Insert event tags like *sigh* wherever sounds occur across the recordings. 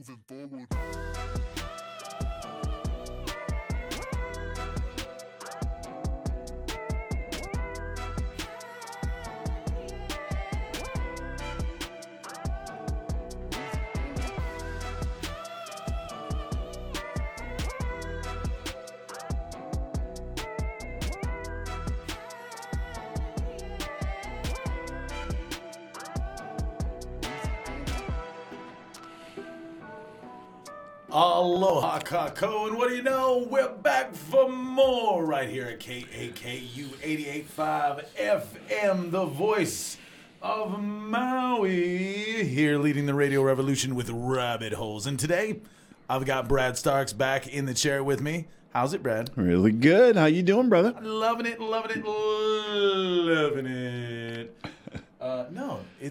moving forward. Aloha Kakou, and what do you know? We're back for more right here at KAKU 88.5 FM, the voice of Maui, here leading the radio revolution with rabbit holes. And today, I've got Brad Starks back in the chair with me. How's it, Brad? Really good. How you doing, brother? Loving it, loving it, loving it.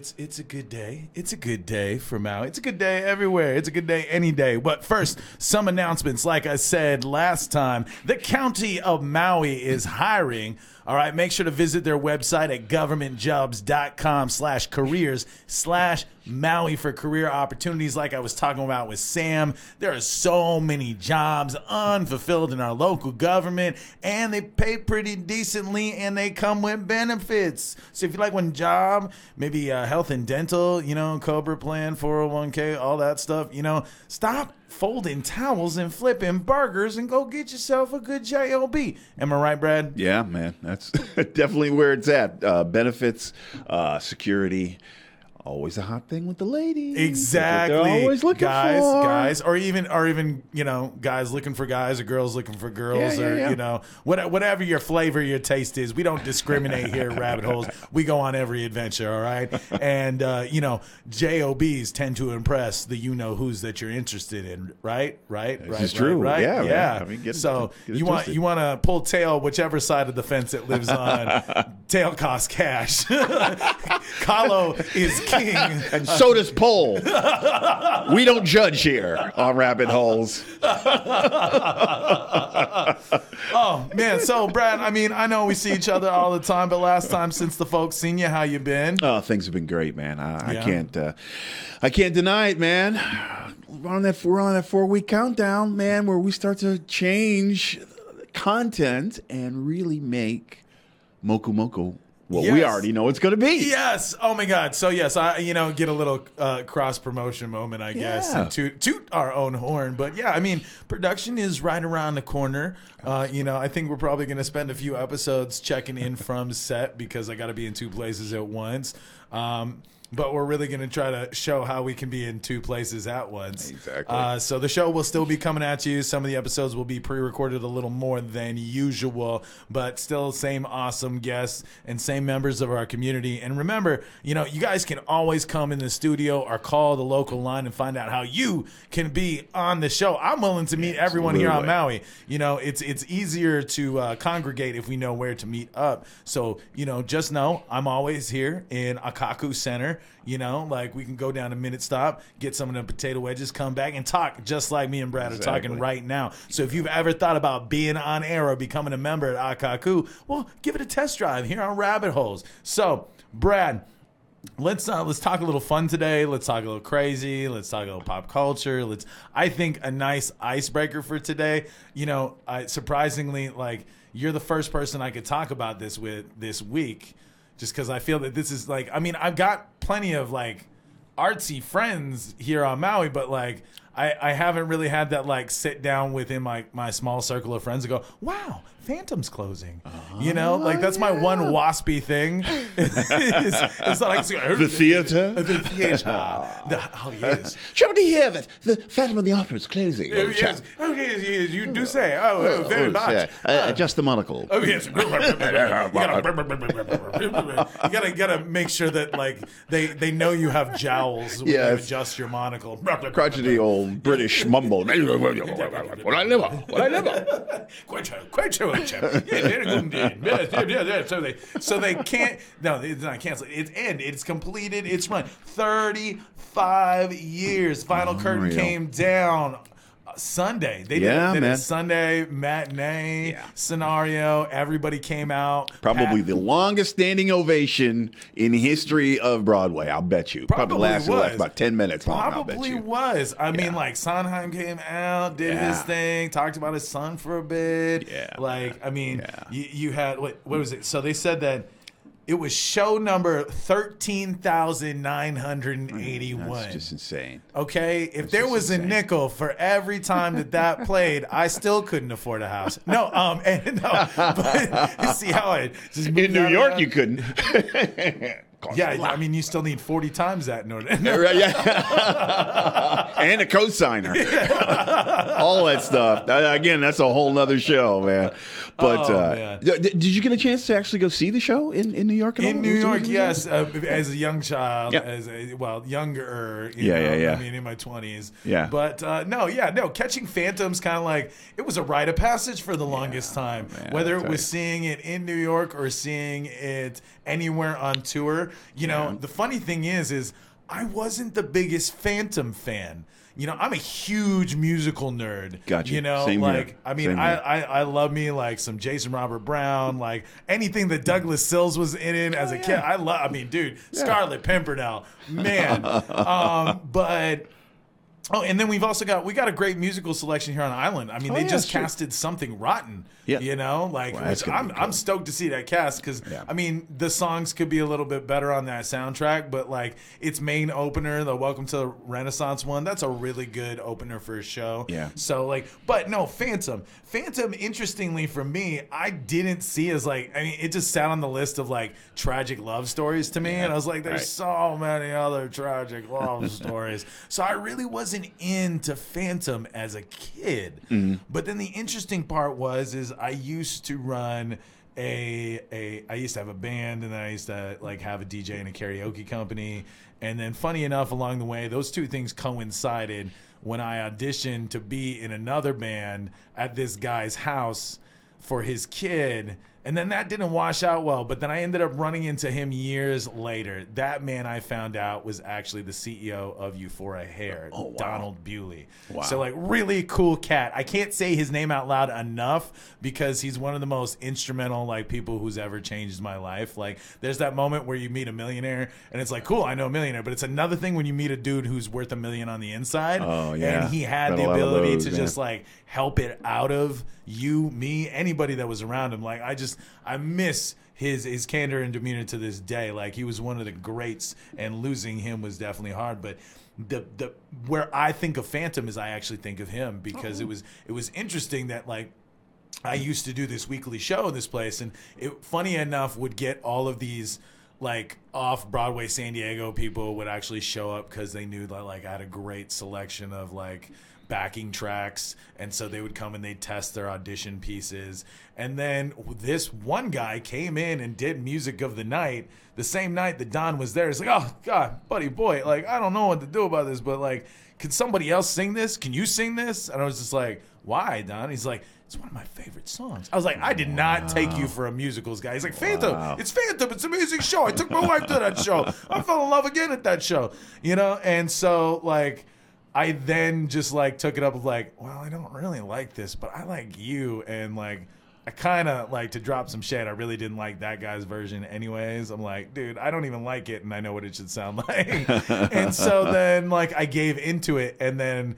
It's it's a good day. It's a good day for Maui. It's a good day everywhere. It's a good day any day. But first, some announcements. Like I said last time, the county of Maui is hiring. All right, make sure to visit their website at governmentjobs.com slash careers slash Maui for career opportunities. Like I was talking about with Sam, there are so many jobs unfulfilled in our local government, and they pay pretty decently, and they come with benefits. So if you like one job, maybe uh, health and dental, you know, Cobra plan, 401k, all that stuff, you know, stop folding towels and flipping burgers and go get yourself a good job. Am I right, Brad? Yeah, man. That's *laughs* definitely where it's at. Uh, benefits, uh, security. Always a hot thing with the ladies. Exactly. They're always looking guys, for. guys, or even, or even, you know, guys looking for guys, or girls looking for girls, Yeah, yeah, or yeah. you know, what, whatever your flavor, your taste is. We don't discriminate here, Rabbit Holes. We go on every adventure, all right. And uh, you know, jobs tend to impress the you know who's that you're interested in, right? Right? right? right, true. Right? Yeah, yeah. I mean, get so it you want twisted. you want to pull tail whichever side of the fence it lives on. *laughs* tail costs cash. *laughs* Kahlo is king. *laughs* And so does Pole. we don't judge here on Rabbit Holes. *laughs* Oh man, so Brad, I mean, I know we see each other all the time, but last time since the folks seen you, how you been? Oh, things have been great, man. I, Yeah. I can't, uh, I can't deny it, man. We're on that, we're on that four week countdown, man, where we start to change content and really make Moku Moku what we already know it's going to be. Yes. Oh my God. So yes, I you know get a little uh, cross promotion moment, I guess, Yeah. and toot toot our own horn. But yeah, I mean, production is right around the corner. Uh, you know, I think we're probably going to spend a few episodes checking in from set because I got to be in two places at once. Um, but we're really going to try to show how we can be in two places at once. Exactly. Uh, so the show will still be coming at you. Some of the episodes will be pre-recorded a little more than usual, but still same awesome guests and same members of our community. And remember, you know, you guys can always come in the studio or call the local line and find out how you can be on the show. I'm willing to meet everyone here on Maui. You know, it's it's easier to uh, congregate if we know where to meet up. So you know, just know I'm always here in Akaku Center. You know, like we can go down a Minit Stop, get some of the potato wedges, come back and talk just like me and Brad are talking right now. So if you've ever thought about being on air or becoming a member at Akaku, well, give it a test drive here on Rabbit Holes. So, Brad, let's uh, let's talk a little fun today. Let's talk a little crazy. Let's talk a little pop culture. Let's. I think a nice icebreaker for today. You know, I, surprisingly, like you're the first person I could talk about this with this week, just because I feel that this is like. I mean, I've got plenty of like artsy friends here on Maui, but like. I, I haven't really had that like sit down within my, my small circle of friends and go, wow, Phantom's closing. you know, like that's my one waspy thing. *laughs* it's, it's not like The theater. *laughs* the theater. *laughs* The, oh yes. Shall we hear that the Phantom of the Opera is closing? Oh, yes. Oh, yes, yes, you do say. Oh, oh, very Oh, much. yeah. Uh, adjust the monocle. Oh yes, you gotta, you gotta gotta make sure that like they they know you have jowls when you adjust your monocle. Crotchety old British mumble. *laughs* What I never, what I never. Quite true, quite true, chap. Yeah, very good. Yeah, yeah, yeah, yeah. So they, so they can't. No, it's not canceled. It's end. It's completed. It's run. Thirty-five years. Final curtain Unreal. came down. Sunday. They Yeah, did, did man. a Sunday matinee Yeah. scenario. Everybody came out. Probably Pat- the longest standing ovation in history of Broadway. I'll bet you. Probably, Probably lasted was. about ten minutes. long, Probably you. was. I mean, like Sondheim came out, did his thing, talked about his son for a bit. Yeah, Like, I mean, Yeah. you, you had what? What was it? So they said that it was show number thirteen thousand nine hundred and eighty-one. That's just insane. Okay, if there just was a nickel for every time that that *laughs* played, I still couldn't afford a house. No, um, *laughs* and no, but you see how I just In New York, you couldn't. *laughs* Yeah. I mean, you still need forty times that in order. Right, yeah. and a cosigner. All that stuff. Again, that's a whole nother show, man. But Oh, uh, did you get a chance to actually go see the show in, in New York? at all? In New Was York, yes, uh, as a young child, Yeah. as a well younger, you Yeah, know, yeah, yeah. I mean, in my twenties, Yeah. But uh, no, yeah, no, catching Phantoms kind of like it was a rite of passage for the longest time. man, Whether it was you. seeing it in New York or seeing it anywhere on tour, you know, the funny thing is, is I wasn't the biggest Phantom fan. You know, I'm a huge musical nerd. Gotcha. You know, Same here. like I mean, I. I I love me like some Jason Robert Brown, like anything that Douglas Sills was in it as a kid. I love. I mean, dude, Scarlet Pimpernel, man. *laughs* um, but oh, and then we've also got we got a great musical selection here on the island. I mean, Oh, they yeah, just sure. casted something rotten. Yeah. you know, like Well, I'm I'm stoked to see that cast because Yeah. I mean the songs could be a little bit better on that soundtrack, but like its main opener, the Welcome to the Renaissance one, that's a really good opener for a show. Yeah. So like, but no, Phantom. Phantom, interestingly for me, I didn't see as like. I mean, it just sat on the list of like tragic love stories to me, and I was like, there's Right. so many other tragic love stories. *laughs* So I really wasn't into Phantom as a kid. Mm-hmm. But then the interesting part was, is I used to run. A, a I used to have a band and then I used to like have a DJ and a karaoke company and then funny enough along the way those two things coincided when I auditioned to be in another band at this guy's house for his kid. And then that didn't wash out well. But then I ended up running into him years later. That man I found out was actually the CEO of Euphoria Hair, Oh, wow. Donald Bewley. Wow. So, like, really cool cat. I can't say his name out loud enough because he's one of the most instrumental, like, people who's ever changed my life. Like, there's that moment where you meet a millionaire and it's like, cool, I know a millionaire. But it's another thing when you meet a dude who's worth a million on the inside. Oh, yeah. And he had the a lot of ability those, to yeah. just like help it out of you, me, anybody that was around him. Like I just I miss his his candor and demeanor to this day. Like he was one of the greats, and losing him was definitely hard. But the the where I think of Phantom is I actually think of him because Oh. it was it was interesting that like I used to do this weekly show in this place, and it, funny enough, would get all of these like off Broadway San Diego people would actually show up because they knew that like I had a great selection of like backing tracks, and so they would come and they'd test their audition pieces, and then this one guy came in and did music of the night the same night that Don was there. He's like, oh God, buddy boy, like I don't know what to do about this, but like, can somebody else sing this? Can you sing this? And I was just like, why, Don? He's like, it's one of my favorite songs. I was like, I did not take you for a musicals guy. He's like, Phantom, Wow. it's Phantom. It's an amazing show. I took my wife to that show. I fell in love again at that show, you know? And so, like, I then just like took it up of like, well, I don't really like this, but I like you. And like, I kind of like to drop some shit. I really didn't like that guy's version, anyways. I'm like, dude, I don't even like it, and I know what it should sound *laughs* like. and so then, like, I gave into it, and then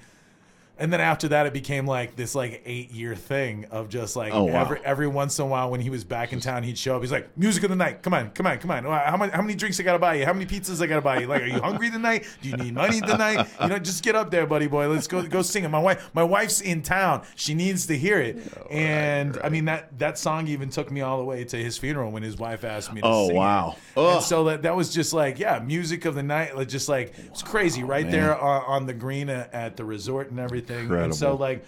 and then after that, it became like this like eight year thing of just like Oh, wow. every every once in a while when he was back in town, he'd show up. He's like, "Music of the night, come on, come on, come on. How many how many drinks I gotta buy you? How many pizzas I gotta buy you? Like, are you hungry tonight? Do you need money tonight? You know, just get up there, buddy boy. Let's go go sing it. My wife my wife's in town. She needs to hear it. and I mean that that song even took me all the way to his funeral when his wife asked me to Oh, sing. it. wow. And so that that was just like yeah, music of the night. Like just like it's crazy right man. there on, on the green at, at the resort and everything. And so like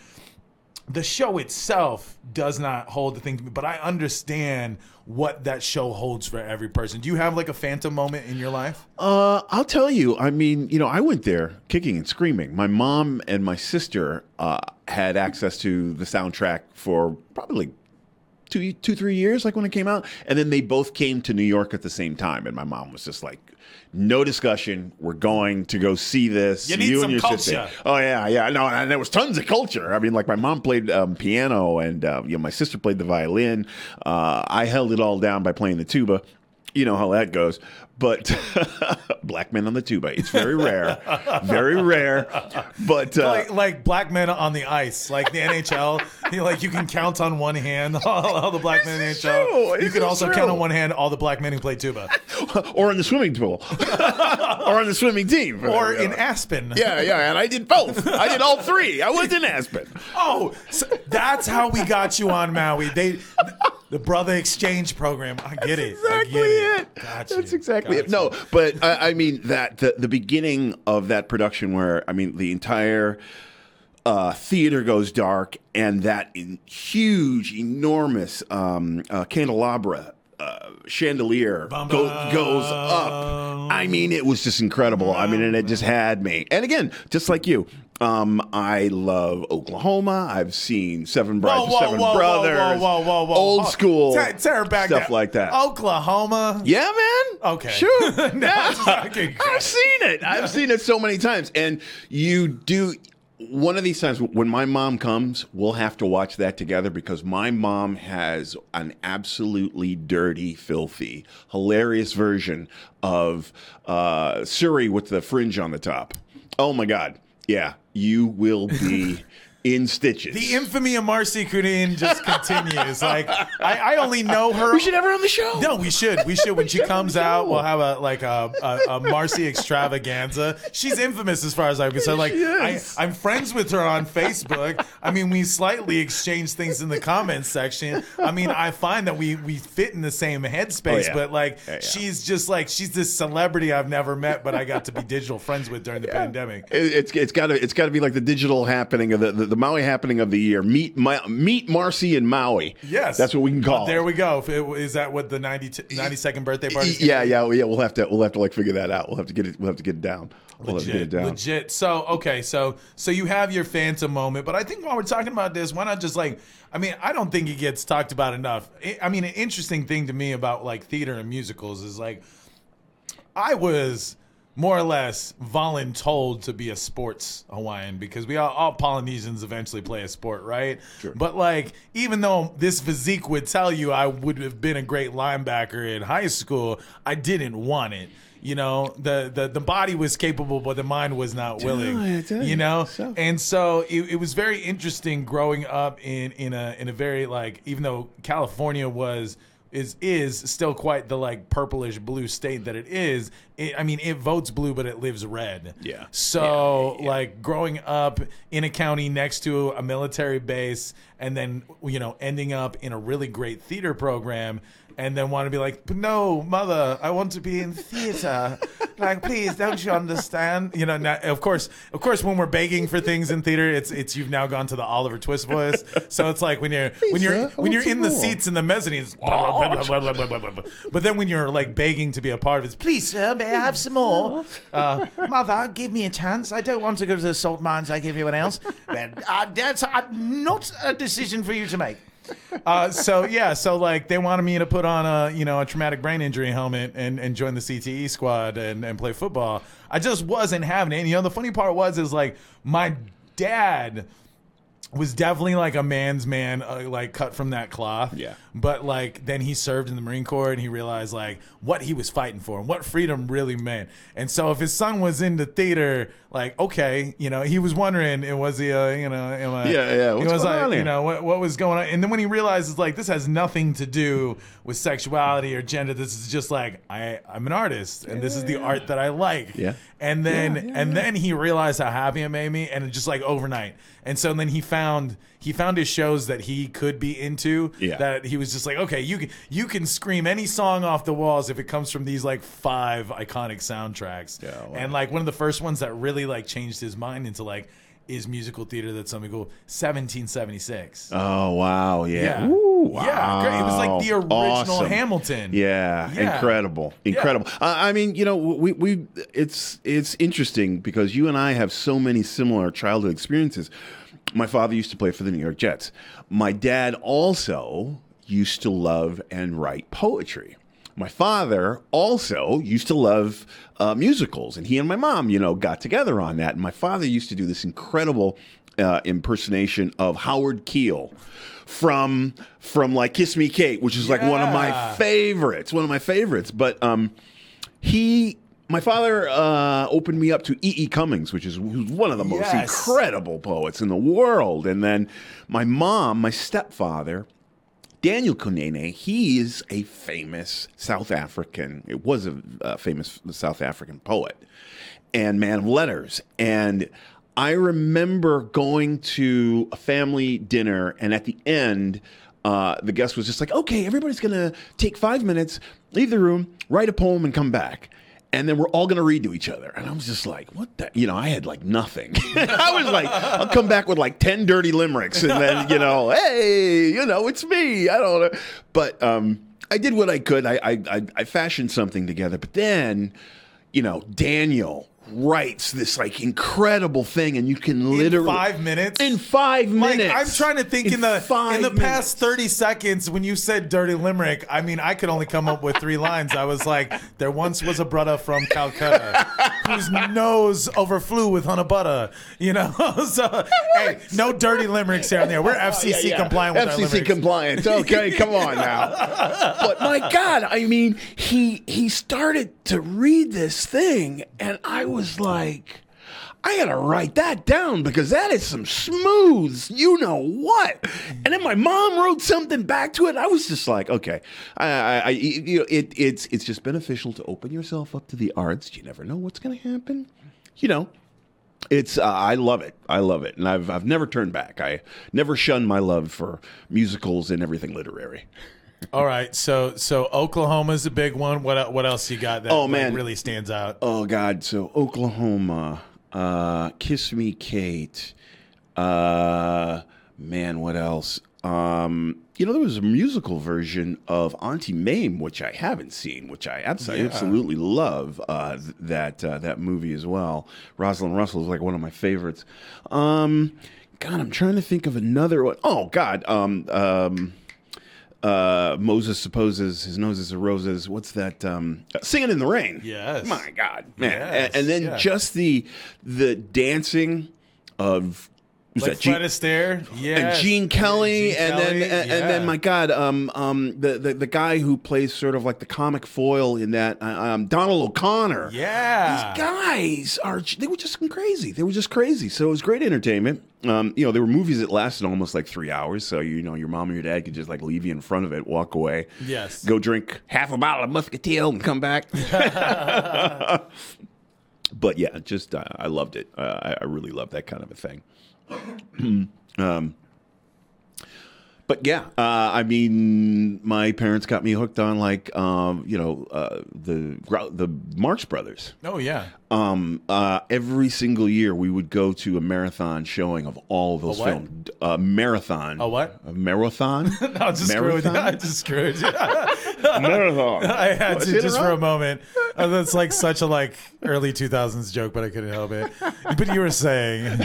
the show itself does not hold the thing to me, but I understand what that show holds for every person. Do you have like a phantom moment in your life? Uh, I'll tell you. I mean, you know, I went there kicking and screaming. My mom and my sister uh, had access to the soundtrack for probably two, two, three years, like when it came out. And then they both came to New York at the same time. And my mom was just like, no discussion. We're going to go see this. You need some culture. Oh yeah, yeah. No, and there was tons of culture. I mean, like my mom played um, piano, and uh, you know my sister played the violin. Uh, I held it all down by playing the tuba. You know how that goes. But *laughs* black men on the tuba. It's very rare, very rare. But uh, like, like black men on the ice, like the NHL. you know, like you can count on one hand all, all the black men in the NHL. true. You can also true. count on one hand all the black men who play tuba, *laughs* or in the swimming pool, *laughs* or on the swimming team, or in Aspen. Yeah, yeah, and I did both. I did all three. I was in Aspen. Oh, so that's how we got you on Maui. They, the brother exchange program. I get it. I exactly get it. Got That's exactly Got it. No, but I, I mean that the, the beginning of that production, where I mean the entire uh, theater goes dark, and that in, huge, enormous um, uh, candelabra. Uh, chandelier go, goes up. I mean, it was just incredible. I mean, and it just had me. And again, just like you, um, I love Oklahoma. I've seen Seven Brides Whoa, whoa, Seven whoa, Brothers, whoa, whoa, whoa, whoa. old school Tear, tear back stuff down. like that. Oklahoma. Yeah, man. Okay. Sure. *laughs* No, Yeah. it's just- okay, I've seen it. I've seen it so many times. And you do one of these times when my mom comes, we'll have to watch that together because my mom has an absolutely dirty, filthy, hilarious version of uh, Surrey with the fringe on the top. Oh my God. Yeah. You will be *laughs* in stitches. The infamy of Marcy Kunin just continues. Like I, I only know her. we should have her on the show. No, we should. We should. When she *laughs* comes out, we'll have a like a, a, a Marcy extravaganza. She's infamous as far as I'm concerned. Like I, I'm friends with her on Facebook. I mean, we slightly exchange things in the comments section. I mean, I find that we we fit in the same headspace, Oh, yeah. but like Yeah, yeah. she's just like she's this celebrity I've never met, but I got to be digital friends with during the pandemic. It- It's it's got to it's got to be like the digital happening of the, the, the Maui happening of the year. Meet Ma- meet Marcy and Maui. Yes, that's what we can call. There it. we go. It- Is that what the 90, 92nd birthday party? is? Yeah, yeah, yeah. We'll have to we'll have to like figure that out. We'll have to get it. We'll have to get it down. We'll have to get it Legit, down. legit. So okay, so so you have your Phantom moment, but I think while we're talking about this, why not just like? I mean, I don't think it gets talked about enough. I I mean, an interesting thing to me about like theater and musicals is like, I was more or less voluntold to be a sports Hawaiian because we all, all Polynesians eventually play a sport, right? But like, even though this physique would tell you I would have been a great linebacker in high school, I didn't want it. You know, the the, the body was capable, but the mind was not willing. I tell you. you know, So- and so it, it was very interesting growing up in in a in a very like even though California was is is still quite the like purplish blue state that it is. It, I mean, it votes blue, but it lives red. Yeah. So like growing up in a county next to a military base, and then you know ending up in a really great theater program. And then want to be like, no, mother, I want to be in theater. *laughs* like, please, don't you understand? You know, now, of course, of course, when we're begging for things in theater, it's it's you've now gone to the Oliver Twist voice. So it's like when you're when you're when you're in the seats in the mezzanine, it's but then when you're like begging to be a part of it, please, sir, may I have some more? Uh, mother, give me a chance. I don't want to go to the salt mines like everyone else. Then, uh, that's uh, not a decision for you to make. Uh, so yeah, so like they wanted me to put on a you know a traumatic brain injury helmet and, and join the CTE squad and, and play football. I just wasn't having it. And, you know the funny part was is like my dad was definitely like a man's man, uh, like cut from that cloth. Yeah. But like then he served in the Marine Corps and he realized like what he was fighting for and what freedom really meant. And so if his son was in the theater, like okay, you know, he was wondering, it was he, uh, you know, am I, Yeah, yeah, He what's was going like, on you know, what what was going on? And then when he realizes like this has nothing to do with sexuality or gender, this is just like I I'm an artist and this is the art that I like. Yeah. And then Yeah, yeah, and yeah. then he realized how happy it made me, and just like overnight. And so then he found he found his shows that he could be into. Yeah. That he was just like, okay, you can you can scream any song off the walls if it comes from these like five iconic soundtracks. Yeah, wow. And like one of the first ones that really like changed his mind into like is musical theater that's something cool. 1776. Oh wow, yeah, Yeah. Woo, Yeah. It was like the original Awesome. Hamilton. Yeah, Yeah. incredible, incredible. I I mean, you know, we we it's it's interesting because you and I have so many similar childhood experiences. My father used to play for the New York Jets. My dad also used to love and write poetry. My father also used to love uh, musicals, and he and my mom, you know, got together on that. And my father used to do this incredible uh, impersonation of Howard Keel from from like Kiss Me Kate, which is like one of my favorites, one of my favorites. But um, he, my father, uh, opened me up to E. E. Cummings, which is who's one of the most Yes. incredible poets in the world. And then my mom, my stepfather, Daniel Kunene, he is a famous South African. It was a, uh famous South African poet and man of letters. And I remember going to a family dinner, and at the end, uh, the guest was just like, "Okay, everybody's gonna take five minutes, leave the room, write a poem, and come back." And then we're all gonna read to each other, and I was just like, "What the?" You know, I had like nothing. *laughs* I was like, "I'll come back with like ten dirty limericks, and then you know, *laughs* hey, you know, it's me." I don't know, but um, I did what I could. I I I fashioned something together, but then you know, Daniel writes this like incredible thing, and you can literally five minutes? In five Like minutes, I'm trying to think in, the five in the past 30 seconds when you said dirty limerick. I mean, I could only come up with three lines. I was like, there once was a brother from Calcutta whose nose overflew with honey butter. You know, *laughs* so hey, no dirty limericks here and there. We're FCC *laughs* oh, Yeah, yeah. compliant FCC limericks. compliant. Okay, come on now. *laughs* But my God, I mean, he he started to read this thing, and I was like. I gotta write that down because that is some smooth, you know what. And then my mom wrote something back to it. I was just like, okay, I, I, I you know, it, it's it's just beneficial to open yourself up to the arts. You never know what's gonna happen, you know. It's uh, I love it. I love it, and I've I've never turned back. I never shunned my love for musicals and everything literary. All right, so so Oklahoma's a big one. What what else you got that Oh, like, man. really stands out? Oh God! So Oklahoma, uh, Kiss Me Kate, uh, man, what else? Um, you know, there was a musical version of Auntie Mame, which I haven't seen, which I absolutely, Yeah. absolutely love. Uh, th- that uh, that movie as well. Rosalind Russell is like one of my favorites. Um, God, I'm trying to think of another one. Oh God, um, um, uh, Moses supposes his nose is a roses. What's that? Um, Singing in the Rain. Yes. My God, man. Yes, and, and then yeah. just the the dancing of was Like that Gene, Fred Astaire, yeah, and Gene Kelly, Gene and then Kelly, and, and yeah. then my God, um, um, the, the the guy who plays sort of like the comic foil in that, uh, um, Donald O'Connor. yeah, These guys are they were just crazy. They were just crazy. So it was great entertainment. Um, you know, there were movies that lasted almost like three hours. So you know, your mom or your dad could just like leave you in front of it, walk away, Yes. go drink half a bottle of Muscatel, and come back. *laughs* *laughs* but yeah, just uh, I loved it. Uh, I, I really love that kind of a thing. *clears throat* um, but yeah, uh, I mean, my parents got me hooked on like um, you know uh, the the Marx Brothers. Oh yeah. Um, uh, every single year, we would go to a marathon showing of all those what? films. A marathon. A what? A marathon. *laughs* No, just screwed. Marathon? I just screwed. marathon. *laughs* *laughs* I had Was to just for a moment. Uh, that's like such a like early 2000s joke, but I couldn't help it. But you were saying,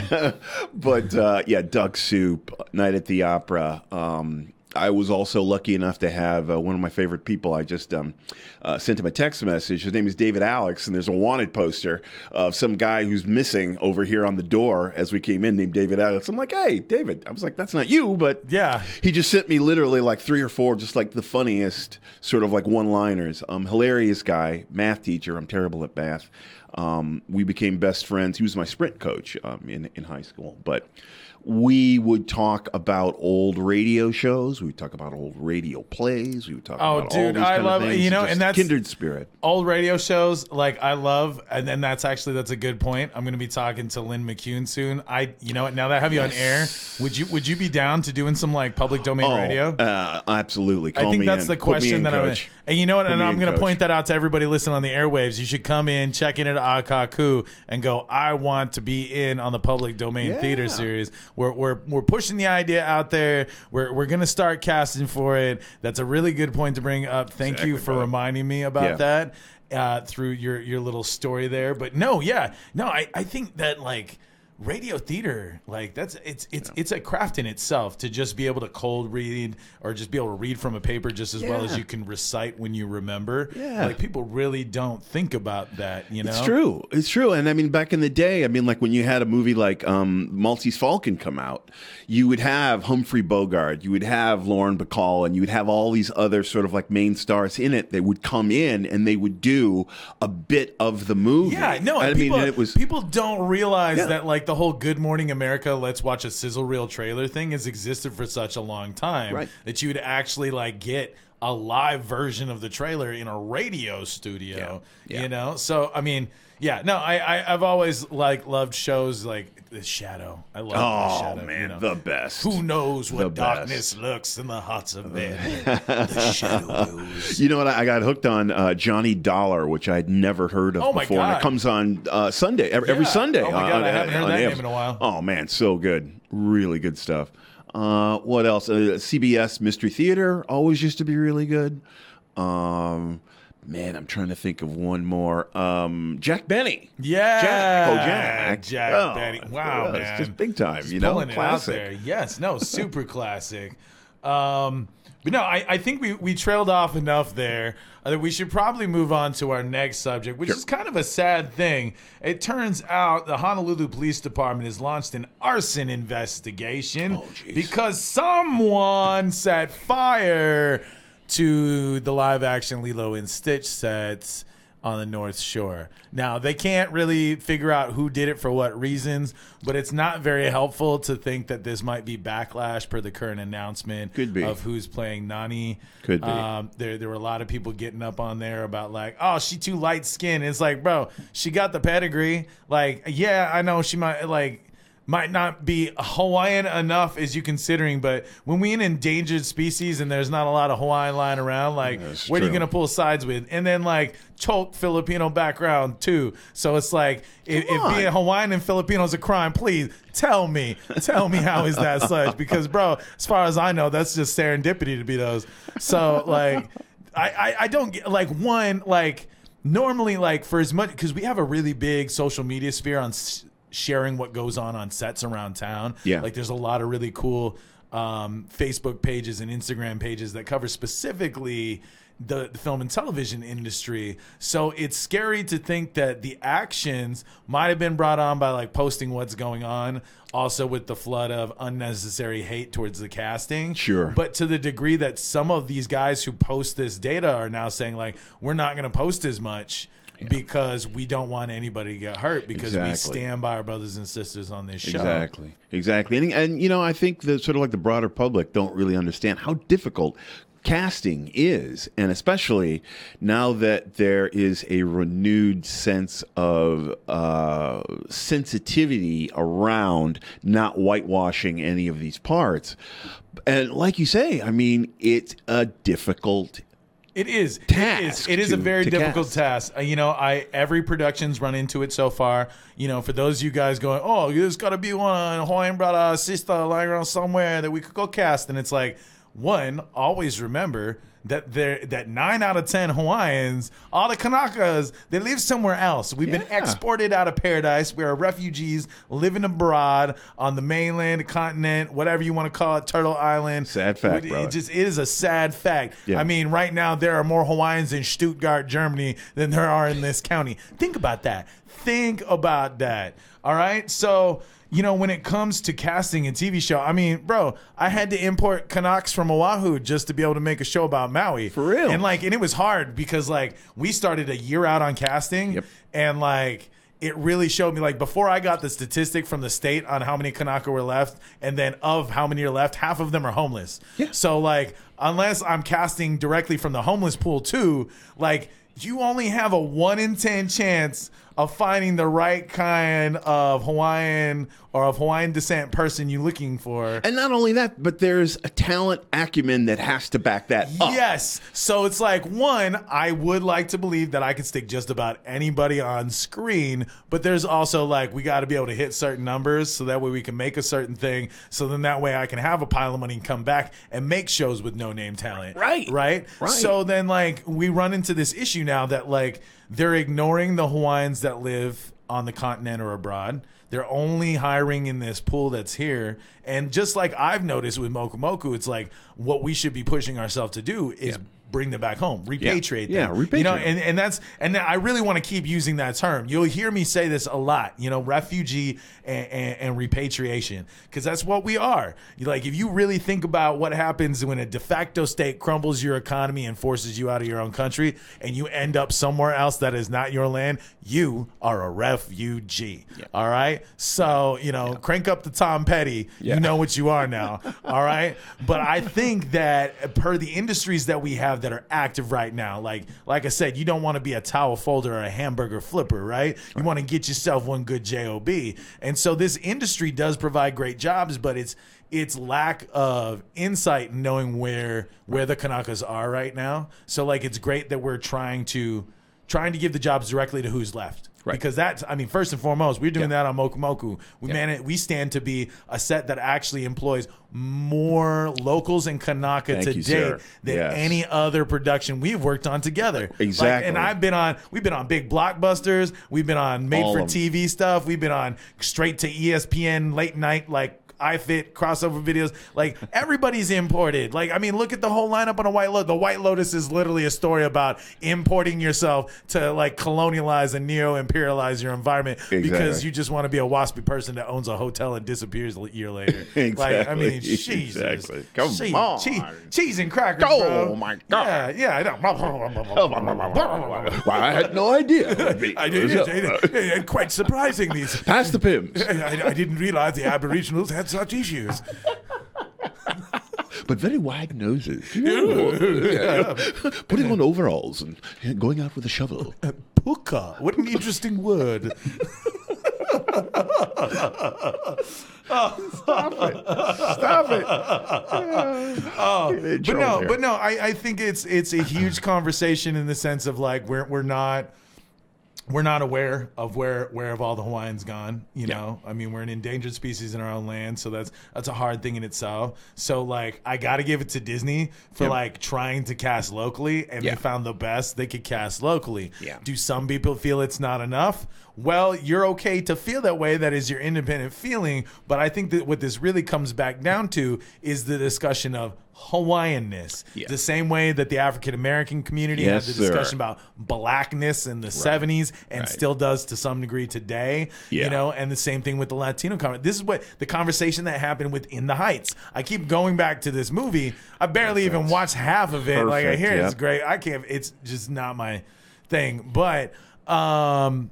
but uh, yeah, Duck Soup, Night at the Opera. Um, I was also lucky enough to have uh, one of my favorite people. I just um, uh, sent him a text message. His name is David Alex, and there's a wanted poster of some guy who's missing over here on the door as we came in, named David Alex. I'm like, hey, David. I was like, that's not you, but yeah, he just sent me literally like three or four, just like the funniest sort of like one liners. Um, hilarious guy, math teacher. I'm terrible at math. Um, we became best friends. He was my sprint coach um, in, in high school. But we would talk about old radio shows. We would talk about old radio plays. We would talk Oh, about all dude, these I kind love- of things. you know, Just and that's- kindred spirit. old radio shows like I love, and then that's actually that's a good point. I'm going to be talking to Lynn McCune soon. I, you know what? Now that I have you on air, would you would you be down to doing some like public domain radio? uh, absolutely. Call I think that's in. the question that I'm. coach. And you know what? Put And I'm going to point that out to everybody listening on the airwaves. You should come in, check in at Akaku, and go. I want to be in on the public domain Yeah. theater series. We're we're we're pushing the idea out there. We're we're going to start casting for it. That's a really good point to bring up. Thank you for reminding me about Yeah. that uh, through your your little story there. But no, yeah, no, I I think that like radio theater like that's it's it's it's a craft in itself to just be able to cold read or just be able to read from a paper just as well as you can recite when you remember Yeah. like people really don't think about that you know It's true. It's true. And I mean, back in the day, I mean, like when you had a movie like um, Maltese Falcon come out, you would have Humphrey Bogart, you would have Lauren Bacall, and you would have all these other sort of like main stars in it that would come in and they would do a bit of the movie. Yeah, no, I and mean, it was. people don't realize Yeah. that like the whole Good Morning America, let's watch a sizzle reel trailer thing has existed for such a long time Right. that you would actually like get a live version of the trailer in a radio studio. Yeah, yeah. You know, so I mean, yeah, no, I, I I've always like loved shows like The Shadow. I love The Oh Shadow. man, you know. the best. Who knows what The darkness lurks in the hearts of men? *laughs* the shadow knows. You know what? I got hooked on uh, Johnny Dollar, which I'd never heard of Oh, my before. And God. it comes on uh, Sunday, every, every Sunday. Oh, my on- I haven't heard that the name in a while. Oh man, so good, really good stuff. Uh, what else? Uh, CBS Mystery Theater always used to be really good. Um, man, I'm trying to think of one more. Um, Jack Benny. Yeah, Jack. Oh, Jack. Jack Oh, Benny. Wow, yeah, man, It's just big time, Just you know? Classic. Yes, no, super classic. Um, but no, I, I think we, we trailed off enough there. Uh, that we should probably move on to our next subject, which is kind of a sad thing. It turns out the Honolulu Police Department has launched an arson investigation Oh, because someone set fire to the live action Lilo and Stitch sets on the North Shore. Now, they can't really figure out who did it for what reasons, but it's not very helpful to think that this might be backlash per the current announcement Could be. of who's playing Nani. Could be. Um, there, there were a lot of people getting up on there about like, oh, she too light skinned. It's like, bro, she got the pedigree. Like, yeah, I know she might like might not be Hawaiian enough as you considering, but when we an endangered species and there's not a lot of Hawaiian lying around, like That's what are you gonna pull sides with? And then like choke Filipino background too. So it's like if, if being Hawaiian and Filipino is a crime, please tell me, tell me how is that such? Because bro, as far as I know, that's just serendipity to be those. So like, I I, I don't get like one like normally like for as much because we have a really big social media sphere on s- sharing what goes on on sets around town. Yeah. like there's a lot of really cool um, Facebook pages and Instagram pages that cover specifically the, the film and television industry. So it's scary to think that the actions might have been brought on by like posting what's going on. Also, with the flood of unnecessary hate towards the casting. Sure. But to the degree that some of these guys who post this data are now saying, like, we're not going to post as much because we don't want anybody to get hurt because we stand by our brothers and sisters on this show. Exactly. Exactly. And, and you know, I think the sort of like the broader public don't really understand how difficult casting is, and especially now that there is a renewed sense of uh, sensitivity around not whitewashing any of these parts. And like you say, I mean, it's a difficult It is. it is. Task It is a to- very difficult cast. task. Uh, you know, I every production's run into it so far. You know, for those of you guys going, oh, there's got to be one Hawaiian brother, sister lying around somewhere that we could go cast, and it's like, one, always remember that there that nine out of ten Hawaiians, all the Kanakas, they live somewhere else. We've been exported out of paradise. We are refugees living abroad on the mainland, continent, whatever you want to call it, Turtle Island. Sad fact, It-. It just it is a sad fact. Yeah. I mean, right now there are more Hawaiians in Stuttgart, Germany, than there are in this county. Think about that. Think about that. All right. So you know, when it comes to casting a TV show, I mean, bro, I had to import Kanakas from Oahu just to be able to make a show about Maui. For real. And like, and it was hard because like we started a year out on casting, Yep. and like it really showed me like before I got the statistic from the state on how many Kanaka were left, and then of how many are left, half of them are homeless. Yeah. So like, unless I'm casting directly from the homeless pool too, like you only have a one in ten chance of finding the right kind of Hawaiian or of Hawaiian descent person you're looking for. And not only that, but there's a talent acumen that has to back that up. Yes. So it's like one, I would like to believe that I could stick just about anybody on screen, but there's also like we got to be able to hit certain numbers so that way we can make a certain thing. So then that way I can have a pile of money and come back and make shows with no name talent. Right. Right. Right. So then like we run into this issue now that like they're ignoring the Hawaiians that live on the continent or abroad. They're only hiring in this pool that's here. And just like I've noticed with Moku Moku, it's like what we should be pushing ourselves to do is bring them back home, repatriate Yeah, them. You know, and, and that's and I really want to keep using that term. You'll hear me say this a lot. You know, refugee and, and, and repatriation, because that's what we are. You like if you really think about what happens when a de facto state crumbles your economy and forces you out of your own country, and you end up somewhere else that is not your land, you are a refugee. All right. So you know, crank up the Tom Petty. Yeah. You know what you are now. all right. But I think that per the industries that we have that are active right now, like like I said, you don't want to be a towel folder or a hamburger flipper, right? You want to get yourself one good job. And so this industry does provide great jobs, but it's its lack of insight in knowing where where the Kanakas are right now. So like it's great that we're trying to trying to give the jobs directly to who's left. Right. Because that's, I mean, first and foremost, we're doing Yeah. that on Moku Moku. We Yeah. man, we stand to be a set that actually employs more locals in Kanaka Thank today you, than Yes. any other production we've worked on together. Like, Exactly. and I've been on, we've been on big blockbusters. We've been on made All for TV stuff. We've been on straight to ESPN late night, like iFit crossover videos. Like everybody's imported. Like I mean, look at the whole lineup on a White Lotus. The White Lotus is literally a story about importing yourself to like colonialize and neo imperialize your environment because you just want to be a waspy person that owns a hotel and disappears a year later. *laughs* Like I mean, Exactly. Jesus, Exactly. Come cheese, on. cheese, cheese and crackers, Oh, bro. my God. Yeah, yeah, I I had no idea. *laughs* I did, it, it, it, quite surprising these. Pass the Pimm's. *laughs* I, I didn't realize the Aboriginals had such issues. but very wide noses. *laughs* Yeah. Putting on overalls and going out with a shovel. Uh, puka. What an interesting word. *laughs* Stop it. Stop it. *laughs* Oh, but no, but no, I, I think it's it's a huge conversation in the sense of like we're we're not we're not aware of where where have all the Hawaiians gone. You know, I mean, we're an endangered species in our own land, so that's that's a hard thing in itself. So like, I got to give it to Disney for Yep. like trying to cast locally, and Yeah. they found the best they could cast locally. Yeah. Do some people feel it's not enough? Well, you're okay to feel that way. That is your independent feeling. But I think that what this really comes back down to is the discussion of Hawaiianness. Yeah. The same way that the African American community Yes, had the sir. discussion about blackness in the 70s and Right. still does to some degree today. Yeah. You know, and the same thing with the Latino comment. This is what the conversation that happened within the Heights. I keep going back to this movie. I barely even watched half of it. like I Perfect, hear it's great. I can't it's just not my thing. But um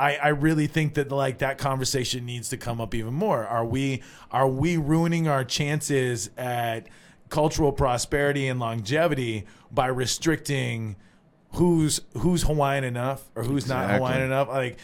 I, I really think that like that conversation needs to come up even more. Are we are we ruining our chances at cultural prosperity and longevity by restricting who's who's Hawaiian enough or who's not Hawaiian enough? Like,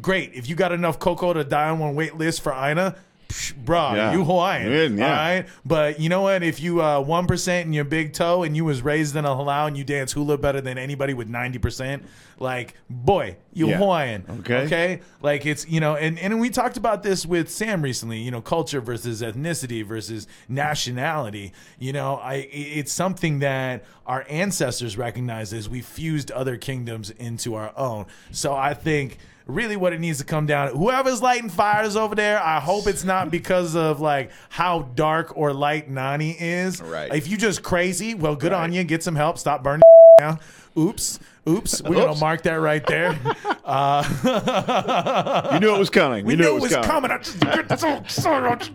great if you got enough koko to die on one wait list for Ina. Bruh, Yeah. you Hawaiian, Yeah, yeah. all right. But you know what? If you uh one percent in your big toe and you was raised in a halau and you dance hula better than anybody with ninety percent, like boy, you Yeah. Hawaiian. Okay. okay. Like it's you know, and and we talked about this with Sam recently. You know, culture versus ethnicity versus nationality. You know, I it's something that our ancestors recognized as we fused other kingdoms into our own. So I think really what it needs to come down. Whoever's lighting fires over there i hope it's not because of like how dark or light nani is. Right. if you just crazy well good on you. Get some help. Stop burning *laughs* now oops. Oops. We're gonna mark that right there. *laughs* Uh, *laughs* You knew it was coming. we you knew it was coming. I just get so excited.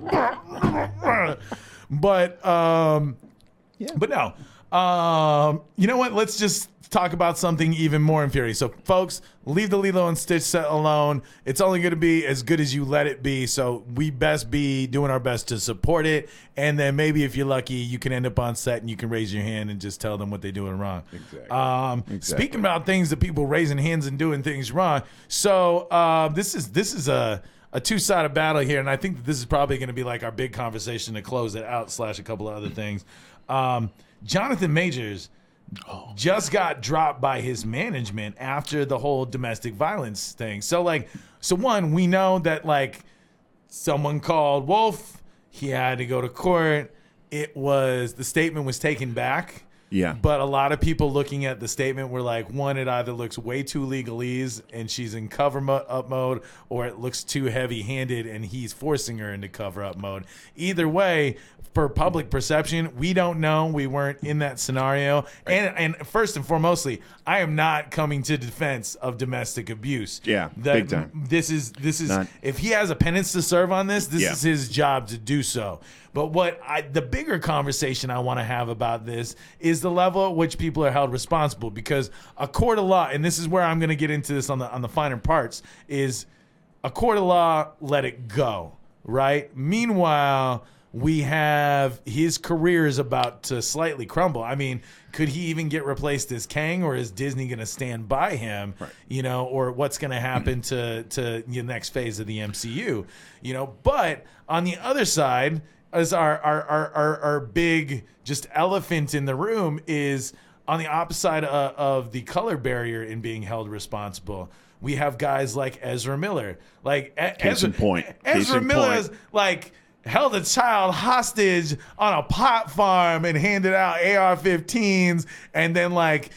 but um, but no. Um, you know what? Let's just talk about something even more infuriating. So, folks, leave the Lilo and Stitch set alone. It's only going to be as good as you let it be. So, we best be doing our best to support it. And then maybe if you're lucky, you can end up on set and you can raise your hand and just tell them what they're doing wrong. Exactly. Um, Exactly. Speaking about things that people raising hands and doing things wrong. So uh, this is this is a a two sided battle here, and I think that this is probably going to be like our big conversation to close it out. Slash a couple of other things. Um, Jonathan Majors oh. just got dropped by his management after the whole domestic violence thing. So like, so one we know that like someone called Wolf. He had to go to court. It was the statement was taken back. Yeah. But a lot of people looking at the statement were like, one, it either looks way too legalese and she's in cover mo- up mode, or it looks too heavy handed and he's forcing her into cover up mode. Either way, for public perception, we don't know. We weren't in that scenario. And and first and foremostly, I am not coming to defense of domestic abuse. Yeah, That- big time. This is this is Not- if he has a penance to serve on this, this Yeah. is his job to do so. But what I the bigger conversation I want to have about this is the level at which people are held responsible because a court of law, and this is where I'm going to get into this on the on the finer parts, is a court of law let it go, right? Meanwhile, we have his career is about to slightly crumble. I mean, could he even get replaced as Kang, or is Disney going to stand by him? You know, or what's going to happen to to the next phase of the MCU? You know, but on the other side, as our our our our, our big just elephant in the room is on the opposite side of, of the color barrier in being held responsible. We have guys like Ezra Miller, like Case Ezra, in point. Case Ezra Miller point. is like held a child hostage on a pot farm and handed out AR-15s, and then like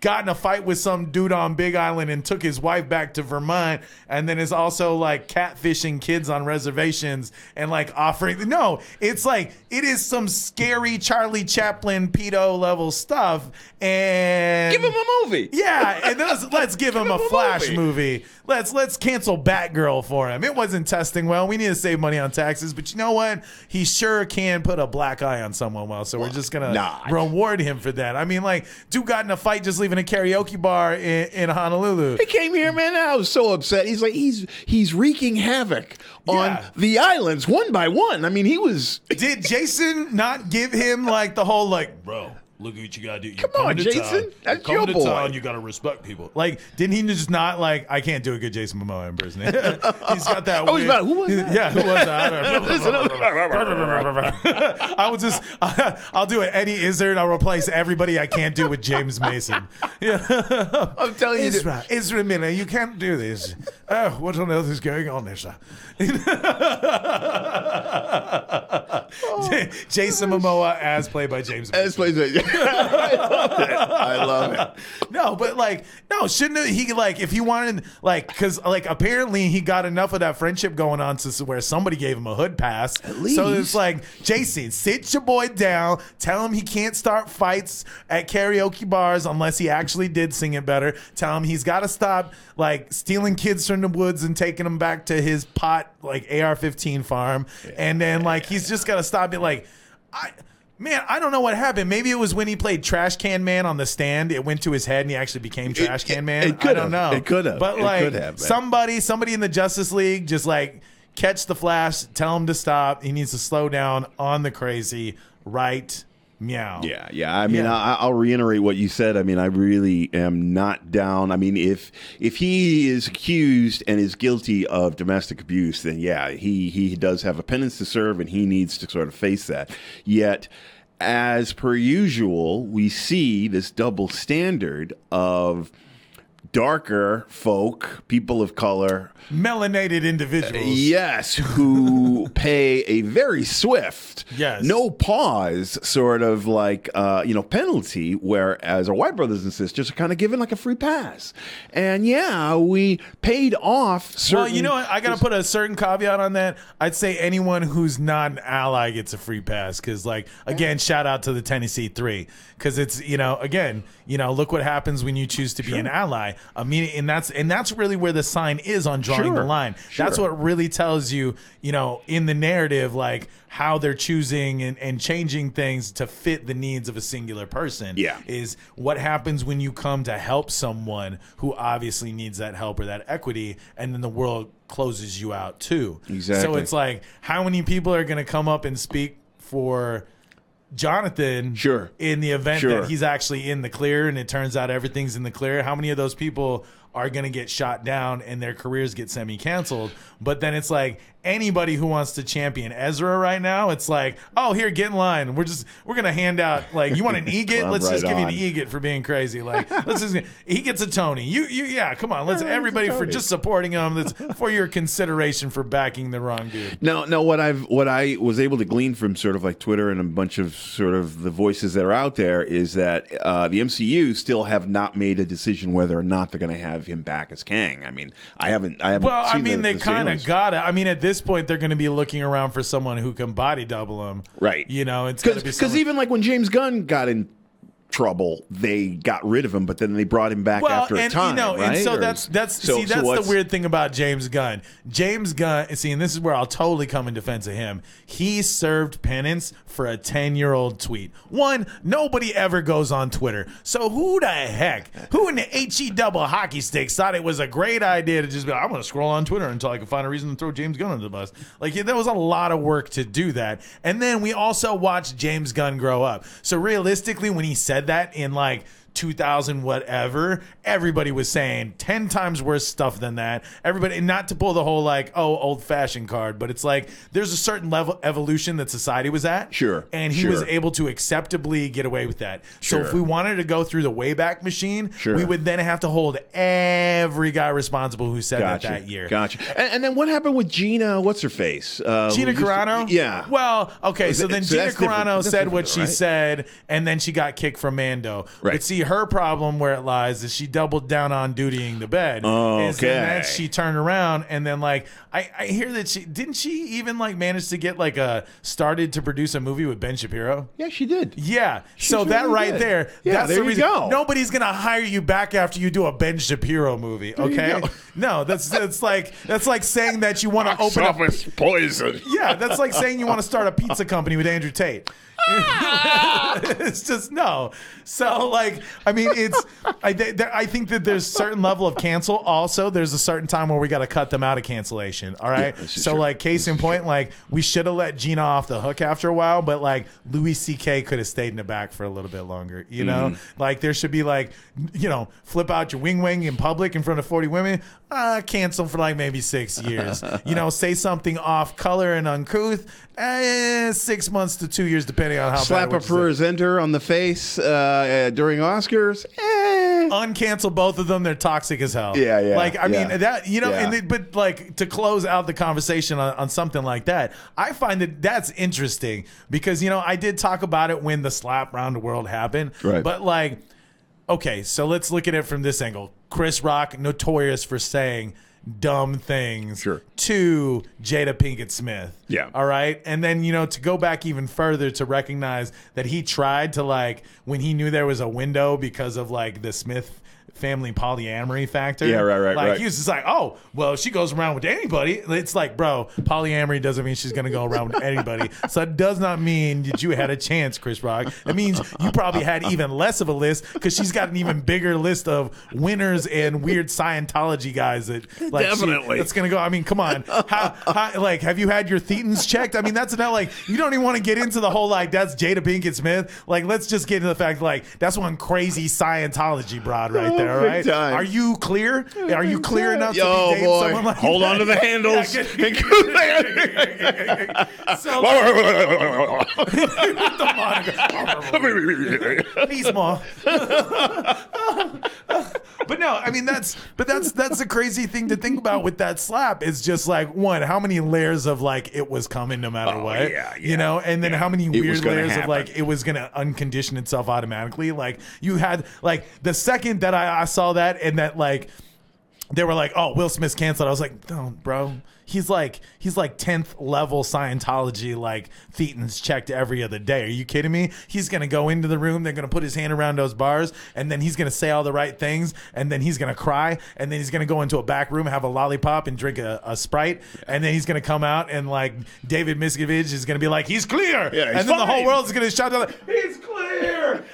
got in a fight with some dude on Big Island and took his wife back to Vermont, and then is also like catfishing kids on reservations and like offering. No, it's like it is some scary Charlie Chaplin pedo level stuff, and Give him a movie. *laughs* yeah, and let's let's give him a him a Flash movie. movie. Let's let's cancel Batgirl for him. It wasn't testing well. We need to save money on taxes, but you know what? He sure can put a black eye on someone well. So we're just gonna reward him for that. I mean, like, dude got in a fight just leaving a karaoke bar in, in Honolulu. He came here, man. I was so upset. He's like, he's he's wreaking havoc on Yeah. the islands one by one. I mean, he was. Did Jason not give him like the whole like, bro? Look at what you gotta do. You're Come on, Jason. Town. That's You're your to boy. Town, you gotta respect people. Like, didn't he just not like? I can't do a good Jason Momoa impersonation. *laughs* He's got that. Oh, he's weird- about- who was that? Yeah, who was that? I *laughs* *laughs* will just. I'll do it. Eddie Izzard. I'll replace everybody I can't do with James Mason. Yeah. I'm telling you, Ezra, Ezra Miller, you can't do this. Oh, what on earth is going on there, sir? J- Jason Momoa as played by James. Mason. As plays it. I love it. I love it. No, but like, no, shouldn't he like if he wanted like because like apparently he got enough of that friendship going on to where somebody gave him a hood pass. So it's like, Jason, sit your boy down. Tell him he can't start fights at karaoke bars unless he actually did sing it better. Tell him he's got to stop like stealing kids from the woods and taking them back to his pot like AR-15 farm, and then like he's just got to stop it like. I man, I don't know what happened. Maybe it was when he played Trash Can Man on the stand. It went to his head and he actually became Trash Can it- Man. it could I don't have. know. It could have. But It like could have, man. somebody, somebody in the Justice League, just like catch the Flash, tell him to stop. He needs to slow down on the crazy. Right? Meow. Yeah, yeah. I mean, Yeah. I, I'll reiterate what you said. I mean, I really am not down. I mean, if if he is accused and is guilty of domestic abuse, then yeah, he he does have a penance to serve, and he needs to sort of face that. Yet, as per usual, we see this double standard of darker folk, people of color, Melanated individuals. Yes, who *laughs* pay a very swift, Yes. no pause sort of like uh, you know penalty, whereas our white brothers and sisters are kind of given like a free pass. And yeah, we paid off. Certain, Well, you know what? I got to put a certain caveat on that. I'd say anyone who's not an ally gets a free pass because, like, again, shout out to the Tennessee Three because it's you know, again, you know, look what happens when you choose to be an ally. I mean, and that's and that's really where the sign is on drawing the Sure. line. That's what really tells you, you know, in the narrative, like how they're choosing and, and changing things to fit the needs of a singular person. Yeah. is what happens when you come to help someone who obviously needs that help or that equity, and then the world closes you out too. Exactly. So it's like, how many people are going to come up and speak for Jonathan? Sure. In the event Sure. that he's actually in the clear, and it turns out everything's in the clear, how many of those people are going to get shot down and their careers get semi canceled. But then it's like anybody who wants to champion Ezra right now, it's like, oh, here, get in line. We're just we're gonna hand out like you want an *laughs* EGOT? Let's just give on. you an EGOT for being crazy. Like let's just he gets a Tony. You you yeah, come on. Let's Yeah, he gets a everybody for just supporting him. That's for your consideration for backing the wrong dude. No, no. What I've what I was able to glean from sort of like Twitter and a bunch of sort of the voices that are out there is that uh, the MCU still have not made a decision whether or not they're going to have him back as Kang. I mean, I haven't. I haven't. Well, I mean, the- they the kind of got it. I mean, at this point, they're going to be looking around for someone who can body double him. Right. You know, it's going to be because someone- even like when James Gunn got in trouble, they got rid of him, but then they brought him back well, after a time, you know, right? and so Or- that's that's so- see that's what's- the weird thing about James Gunn. James Gunn, see, and this is where I'll totally come in defense of him. He served penance for a ten year old tweet. One, nobody ever goes on Twitter, so who the heck, who in the he double hockey sticks thought it was a great idea to just be like, I'm going to scroll on Twitter until I can find a reason to throw James Gunn under the bus? Like there was a lot of work to do that, and then we also watched James Gunn grow up. So realistically, when he said that in like 2000 whatever everybody was saying 10 times worse stuff than that everybody not to pull the whole like oh old fashioned card but it's like there's a certain level evolution that society was at Sure, and he was able to acceptably get away with that so if we wanted to go through the wayback machine Sure. we would then have to hold every guy responsible who said Gotcha. that that year Gotcha. And, and then what happened with Gina? What's her face? Uh, Gina used to- Carano? Yeah. Well, okay, so then so Gina. Carano said what she right? said, and then she got kicked from Mando. But Right. See, her problem where it lies is she doubled down on dutying the bed. Is Okay. then she turned around and then like I, I hear that she didn't she even like manage to get like a started to produce a movie with Ben Shapiro. yeah, she did. Yeah. so that really right did. there, Yeah, that's there the reason. go. Nobody's gonna hire you back after you do a Ben Shapiro movie. Okay. *laughs* No, that's that's like that's like saying that you want to open up with poison. yeah, that's like saying you want to start a pizza company with Andrew Tate. *laughs* it's just no. So like, I mean, it's I th- there- I think that there's certain level of cancel. Also, there's a certain time where we got to cut them out of cancellation. All right. is so true. like, case in point, like we should have let Gina off the hook after a while, but like Louis C.K. could have stayed in the back for a little bit longer. You know, Mm-hmm. like there should be like, you know, flip out your wing wing in public in front of 40 women. Uh, cancel for like maybe six years. you know, say something off color and uncouth. Eh, six months to two years, depending on how Slap a presenter on the face uh, uh, during Oscars. Eh. uncancel both of them. They're toxic as hell. Yeah, yeah, Like I yeah. mean that you know, Yeah. and they, but like to close out the conversation on, on something like that, I find that that's interesting because you know I did talk about it when the slap round the world happened, Right. But like, okay, so let's look at it from this angle. Chris Rock, notorious for saying dumb things Sure. to Jada Pinkett Smith. Yeah. All right. And then, you know, to go back even further to recognize that he tried to, like, when he knew there was a window because of, like, the Smith family polyamory factor. Yeah, right, right, Like, right. he was just like, oh, well, she goes around with anybody. It's like, bro, polyamory doesn't mean she's going to go around with anybody. *laughs* So it does not mean that you had a chance, Chris Rock. It means you probably had even less of a list because she's got an even bigger list of winners and weird Scientology guys that, like, she- Definitely. that's going to go. I mean, come on. How, how, like, have you had your thetans checked? I mean, that's not like, you don't even want to get into the whole, like, that's Jada Pinkett Smith. Like, let's just get into the fact, like, that's one crazy Scientology broad right oh, there, all right? time. Are you clear? Are you clear enough to Oh be boy! someone like Hold that? on to the handles. Yeah, *laughs* so, the. Please, ma. *laughs* but no, I mean that's but that's that's the crazy thing to think about with that slap is just like one, how many layers of like it was coming no matter Oh, what, yeah, you know, and then yeah. how many It weird layers of like it was gonna uncondition itself automatically. Like you had like the second that I, I saw that and that like they were like, "Oh, Will Smith's canceled." I was like, "No, bro. He's like he's like tenth level Scientology, like Thetans checked every other day. Are you kidding me? He's gonna go into the room, they're gonna put his hand around those bars, and then he's gonna say all the right things, and then he's gonna cry, and then he's gonna go into a back room, have a lollipop, and drink a, a sprite, and then he's gonna come out and like David Miscavige is gonna be like, "He's clear," Yeah, he's and then the whole world's gonna shout out, like, "He's clear,"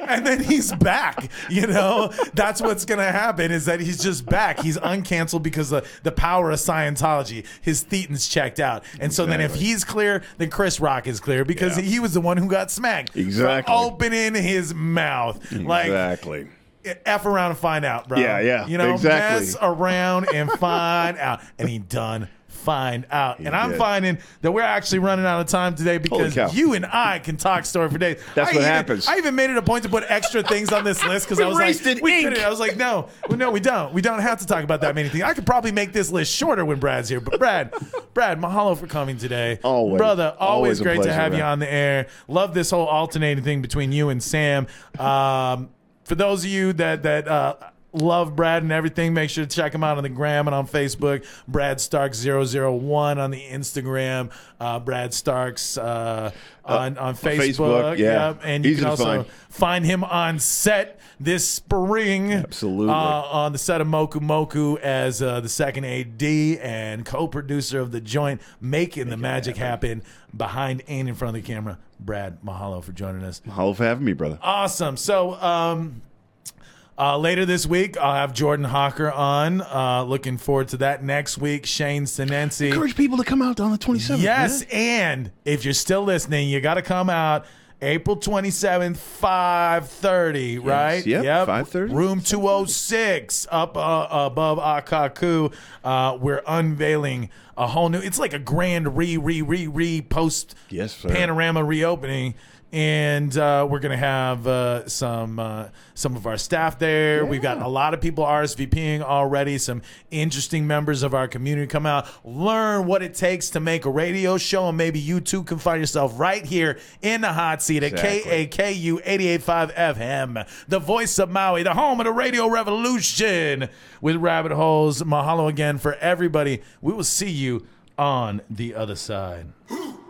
and then he's back. You know, that's what's gonna happen is that he's just back. He's uncanceled because of the power of Scientology. His thetans checked out, and so then if he's clear, then Chris Rock is clear because Yeah. he was the one who got smacked. Exactly. opening his mouth. Like exactly. f around and find out, bro. Yeah, yeah, You know, exactly. mess around and find out, and he done find out. and I'm did. finding that we're actually running out of time today because you and I can talk story for days. That's I what even- happens. I even made it a point to put extra things on this list because I was like, we ink. couldn't. I was like, no, well, no, we don't. We don't have to talk about that many things. I could probably make this list shorter when Brad's here. But Brad, Brad, mahalo for coming today, Always. brother. Always, Always great to pleasure, have you on the air. Love this whole alternating thing between you and Sam. Um, for those of you that that. Uh, Love Brad and everything. Make sure to check him out on the gram and on Facebook. Brad Stark001 on the Instagram. Uh, Brad Starks uh, on, on Facebook. Facebook, yeah. Yep. And you Easy can also find. find him on set this spring. Absolutely. Uh, on the set of Moku Moku as uh, the second AD and co producer of the joint, making the magic happen. behind and in front of the camera. Brad, mahalo for joining us. Mahalo for having me, brother. Awesome. So, um, uh, later this week, I'll have Jordan Hawker on. Uh, looking forward to that. Next week, Shane Sinensi. Encourage people to come out on the 27th. Yes, and if you're still listening, you got to come out April 27th, 5:30, right? yep, yep. 5:30. Room 206 up uh, above Akaku. Uh, we're unveiling a whole new It's like a grand re re re re post Yes, panorama reopening. And uh, we're gonna have uh, some uh, some of our staff there. We've got a lot of people RSVPing already. Some interesting members of our community come out, learn what it takes to make a radio show, and maybe you too can find yourself right here in the hot seat at Exactly. KAKU 88.5 FM, the voice of Maui, the home of the radio revolution with rabbit holes. Mahalo again for everybody. We will see you on the other side. *gasps* *laughs*